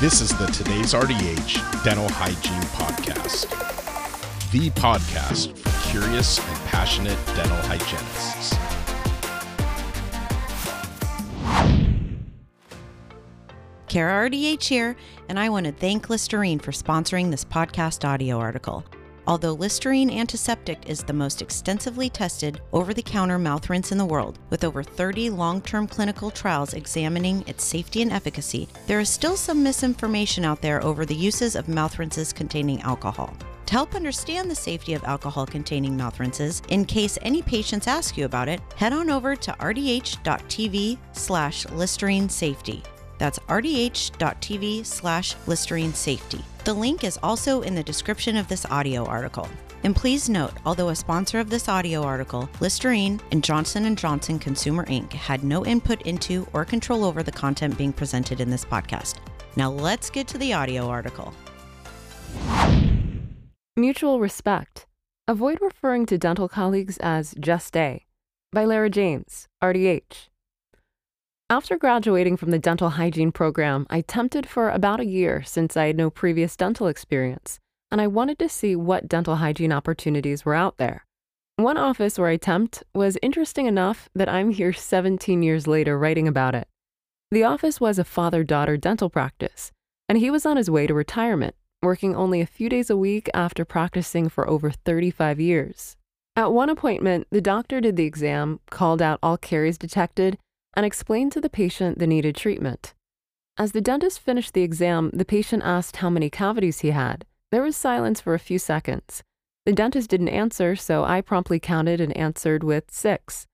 This is the Today's RDH Dental Hygiene Podcast, the podcast for curious and passionate dental hygienists. Kara RDH here, and I want to thank Listerine for sponsoring this podcast audio article. Although Listerine Antiseptic is the most extensively tested over the counter mouth rinse in the world, with over 30 long term clinical trials examining its safety and efficacy, there is still some misinformation out there over the uses of mouth rinses containing alcohol. To help understand the safety of alcohol containing mouth rinses, in case any patients ask you about it, head on over to rdh.tv slash Listerine Safety. That's rdh.tv slash Listerine Safety. The link is also in the description of this audio article. And please note, although a sponsor of this audio article, Listerine and Johnson & Johnson Consumer Inc. had no input into or control over the content being presented in this podcast. Now let's get to the audio article. Mutual Respect. Avoid referring to dental colleagues as Just A. By Lara James, RDH. After graduating from the dental hygiene program, I tempted for about a year since I had no previous dental experience, and I wanted to see what dental hygiene opportunities were out there. One office where I temped was interesting enough that I'm here 17 years later writing about it. The office was a father daughter dental practice, and he was on his way to retirement, working only a few days a week after practicing for over 35 years. At one appointment, the doctor did the exam, called out all caries detected, and explained to the patient the needed treatment. As the dentist finished the exam, the patient asked how many cavities he had. There was silence for a few seconds. The dentist didn't answer, so I promptly counted and answered with six.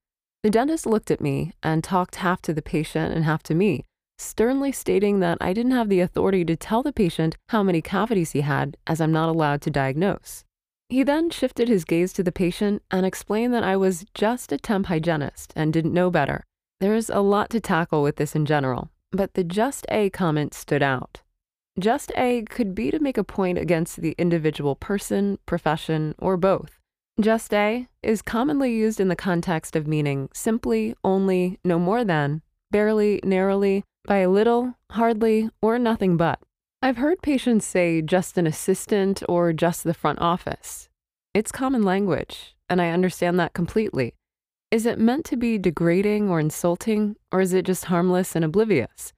The dentist looked at me and talked half to the patient and half to me, sternly stating that I didn't have the authority to tell the patient how many cavities he had, as I'm not allowed to diagnose. He then shifted his gaze to the patient and explained that I was just a temp hygienist and didn't know better, there's a lot to tackle with this in general, but the just A comment stood out. Just A could be to make a point against the individual person, profession, or both. Just A is commonly used in the context of meaning simply, only, no more than, barely, narrowly, by a little, hardly, or nothing but. I've heard patients say just an assistant or just the front office. It's common language, and I understand that completely. Is it meant to be degrading or insulting, or is it just harmless and oblivious?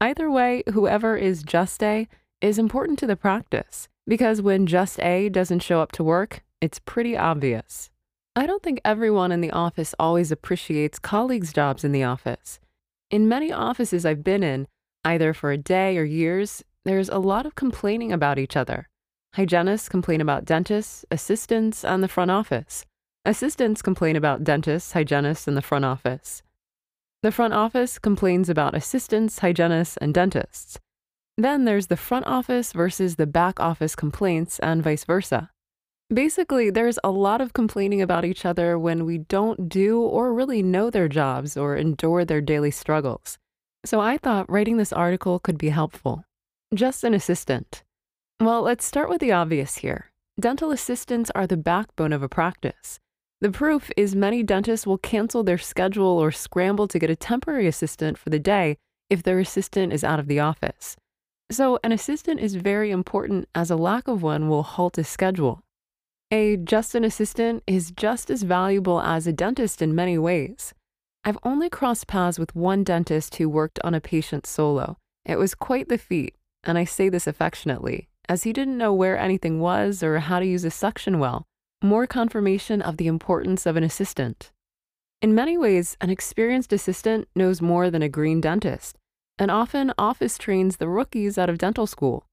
Either way, whoever is just A is important to the practice, because when just A doesn't show up to work, it's pretty obvious. I don't think everyone in the office always appreciates colleagues' jobs in the office. In many offices I've been in, either for a day or years, there's a lot of complaining about each other. Hygienists complain about dentists, assistants, and the front office. Assistants complain about dentists, hygienists, and the front office. The front office complains about assistants, hygienists, and dentists. Then there's the front office versus the back office complaints, and vice versa. Basically, there's a lot of complaining about each other when we don't do or really know their jobs or endure their daily struggles. So I thought writing this article could be helpful. Just an assistant. Well, let's start with the obvious here. Dental assistants are the backbone of a practice. The proof is many dentists will cancel their schedule or scramble to get a temporary assistant for the day if their assistant is out of the office. So, an assistant is very important as a lack of one will halt a schedule. A just an assistant is just as valuable as a dentist in many ways. I've only crossed paths with one dentist who worked on a patient solo. It was quite the feat, and I say this affectionately, as he didn't know where anything was or how to use a suction well more confirmation of the importance of an assistant. In many ways, an experienced assistant knows more than a green dentist, and often office trains the rookies out of dental school.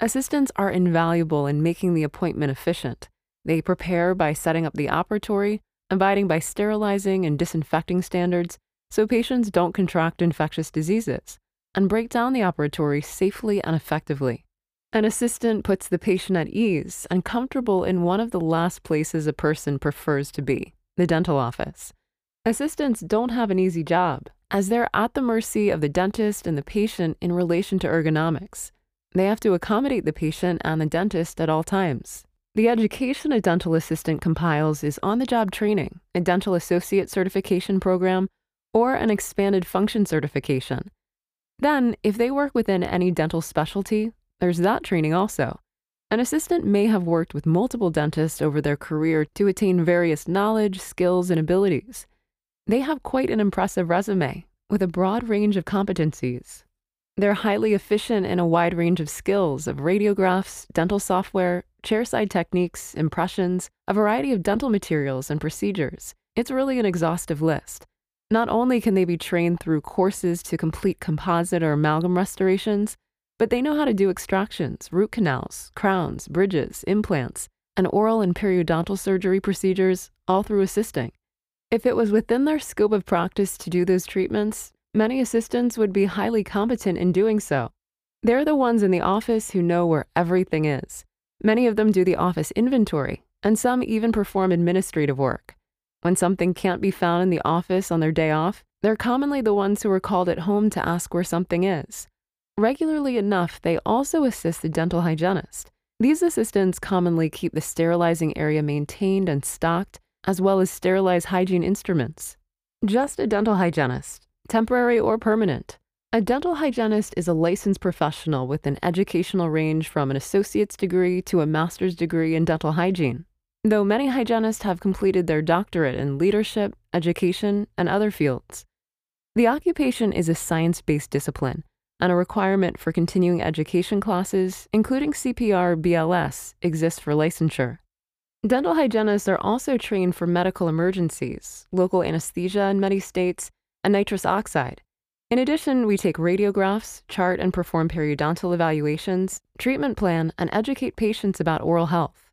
Assistants are invaluable in making the appointment efficient. They prepare by setting up the operatory, abiding by sterilizing and disinfecting standards so patients don't contract infectious diseases, and break down the operatory safely and effectively. An assistant puts the patient at ease and comfortable in one of the last places a person prefers to be, the dental office. Assistants don't have an easy job, as they're at the mercy of the dentist and the patient in relation to ergonomics. They have to accommodate the patient and the dentist at all times. The education a dental assistant compiles is on the job training, a dental associate certification program, or an expanded function certification. Then, if they work within any dental specialty, there's that training also. An assistant may have worked with multiple dentists over their career to attain various knowledge, skills, and abilities. They have quite an impressive resume with a broad range of competencies. They're highly efficient in a wide range of skills of radiographs, dental software, chairside techniques, impressions, a variety of dental materials and procedures. It's really an exhaustive list. Not only can they be trained through courses to complete composite or amalgam restorations, but they know how to do extractions, root canals, crowns, bridges, implants, and oral and periodontal surgery procedures, all through assisting. If it was within their scope of practice to do those treatments, many assistants would be highly competent in doing so. They're the ones in the office who know where everything is. Many of them do the office inventory, and some even perform administrative work. When something can't be found in the office on their day off, they're commonly the ones who are called at home to ask where something is. Regularly enough, they also assist the dental hygienist. These assistants commonly keep the sterilizing area maintained and stocked, as well as sterilize hygiene instruments. Just a dental hygienist, temporary or permanent. A dental hygienist is a licensed professional with an educational range from an associate's degree to a master's degree in dental hygiene, though many hygienists have completed their doctorate in leadership, education, and other fields. The occupation is a science based discipline and a requirement for continuing education classes, including CPR BLS, exists for licensure. Dental hygienists are also trained for medical emergencies, local anesthesia in many states, and nitrous oxide. In addition, we take radiographs, chart and perform periodontal evaluations, treatment plan, and educate patients about oral health.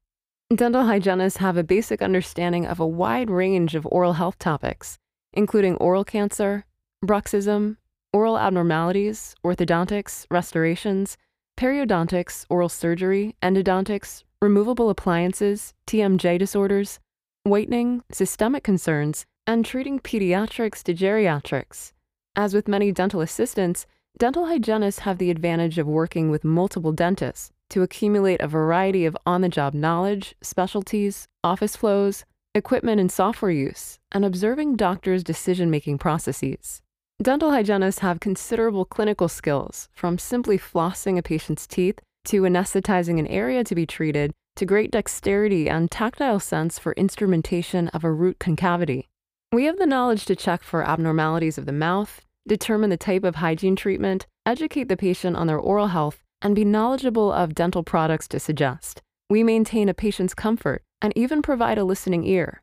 Dental hygienists have a basic understanding of a wide range of oral health topics, including oral cancer, bruxism, oral abnormalities, orthodontics, restorations, periodontics, oral surgery, endodontics, removable appliances, TMJ disorders, whitening, systemic concerns, and treating pediatrics to geriatrics. As with many dental assistants, dental hygienists have the advantage of working with multiple dentists to accumulate a variety of on the job knowledge, specialties, office flows, equipment and software use, and observing doctors' decision making processes. Dental hygienists have considerable clinical skills, from simply flossing a patient's teeth to anesthetizing an area to be treated to great dexterity and tactile sense for instrumentation of a root concavity. We have the knowledge to check for abnormalities of the mouth, determine the type of hygiene treatment, educate the patient on their oral health, and be knowledgeable of dental products to suggest. We maintain a patient's comfort and even provide a listening ear.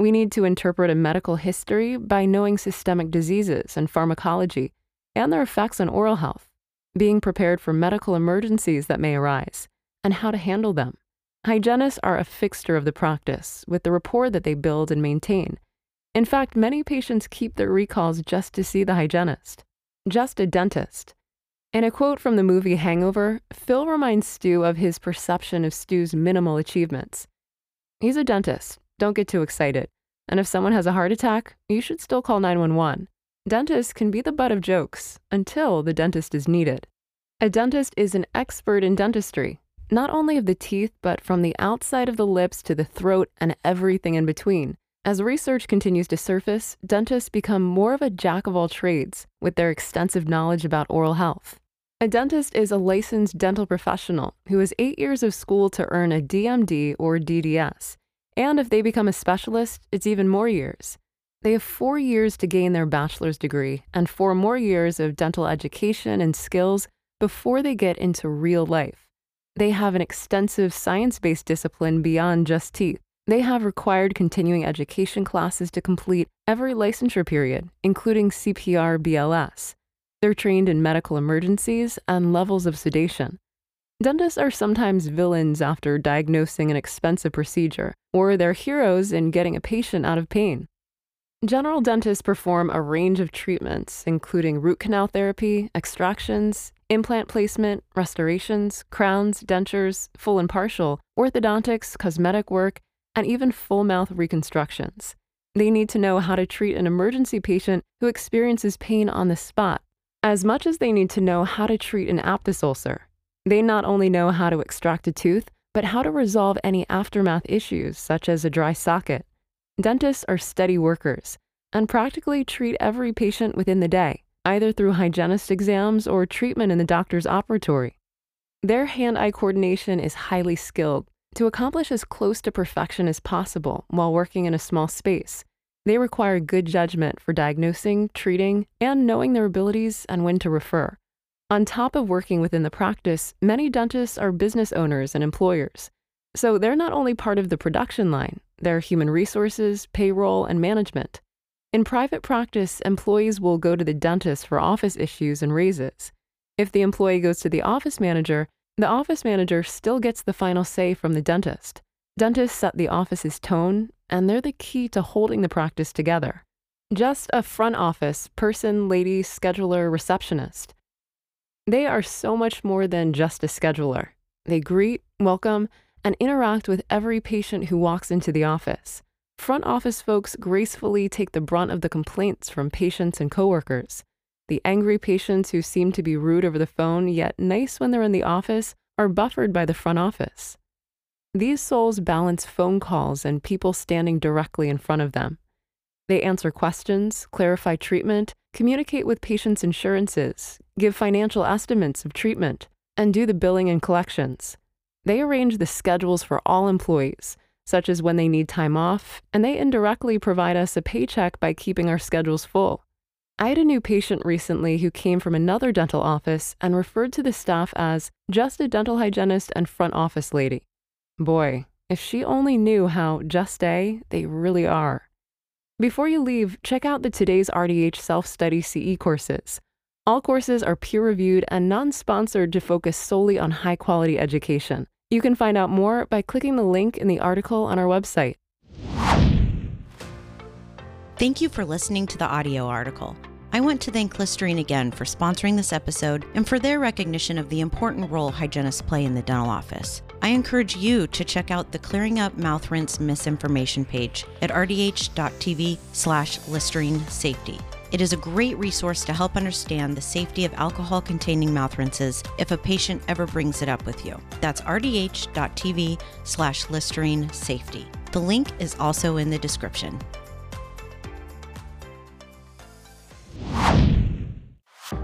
We need to interpret a medical history by knowing systemic diseases and pharmacology and their effects on oral health, being prepared for medical emergencies that may arise, and how to handle them. Hygienists are a fixture of the practice with the rapport that they build and maintain. In fact, many patients keep their recalls just to see the hygienist, just a dentist. In a quote from the movie Hangover, Phil reminds Stu of his perception of Stu's minimal achievements. He's a dentist, don't get too excited. And if someone has a heart attack, you should still call 911. Dentists can be the butt of jokes until the dentist is needed. A dentist is an expert in dentistry, not only of the teeth, but from the outside of the lips to the throat and everything in between. As research continues to surface, dentists become more of a jack of all trades with their extensive knowledge about oral health. A dentist is a licensed dental professional who has eight years of school to earn a DMD or DDS and if they become a specialist, it's even more years. They have four years to gain their bachelor's degree and four more years of dental education and skills before they get into real life. They have an extensive science based discipline beyond just teeth. They have required continuing education classes to complete every licensure period, including CPR BLS. They're trained in medical emergencies and levels of sedation. Dentists are sometimes villains after diagnosing an expensive procedure, or they're heroes in getting a patient out of pain. General dentists perform a range of treatments, including root canal therapy, extractions, implant placement, restorations, crowns, dentures, full and partial, orthodontics, cosmetic work, and even full mouth reconstructions. They need to know how to treat an emergency patient who experiences pain on the spot, as much as they need to know how to treat an aphthous ulcer, they not only know how to extract a tooth, but how to resolve any aftermath issues, such as a dry socket. Dentists are steady workers and practically treat every patient within the day, either through hygienist exams or treatment in the doctor's operatory. Their hand eye coordination is highly skilled. To accomplish as close to perfection as possible while working in a small space, they require good judgment for diagnosing, treating, and knowing their abilities and when to refer. On top of working within the practice, many dentists are business owners and employers. So they're not only part of the production line, they're human resources, payroll, and management. In private practice, employees will go to the dentist for office issues and raises. If the employee goes to the office manager, the office manager still gets the final say from the dentist. Dentists set the office's tone, and they're the key to holding the practice together. Just a front office person, lady, scheduler, receptionist. They are so much more than just a scheduler. They greet, welcome, and interact with every patient who walks into the office. Front office folks gracefully take the brunt of the complaints from patients and coworkers. The angry patients who seem to be rude over the phone yet nice when they're in the office are buffered by the front office. These souls balance phone calls and people standing directly in front of them. They answer questions, clarify treatment, communicate with patients' insurances, give financial estimates of treatment, and do the billing and collections. They arrange the schedules for all employees, such as when they need time off, and they indirectly provide us a paycheck by keeping our schedules full. I had a new patient recently who came from another dental office and referred to the staff as just a dental hygienist and front office lady. Boy, if she only knew how just a they really are. Before you leave, check out the Today's RDH Self Study CE courses. All courses are peer reviewed and non sponsored to focus solely on high quality education. You can find out more by clicking the link in the article on our website. Thank you for listening to the audio article. I want to thank Listerine again for sponsoring this episode and for their recognition of the important role hygienists play in the dental office. I encourage you to check out the Clearing Up Mouth Rinse Misinformation page at rdh.tv slash Listerine Safety. It is a great resource to help understand the safety of alcohol containing mouth rinses if a patient ever brings it up with you. That's rdh.tv slash Listerine Safety. The link is also in the description.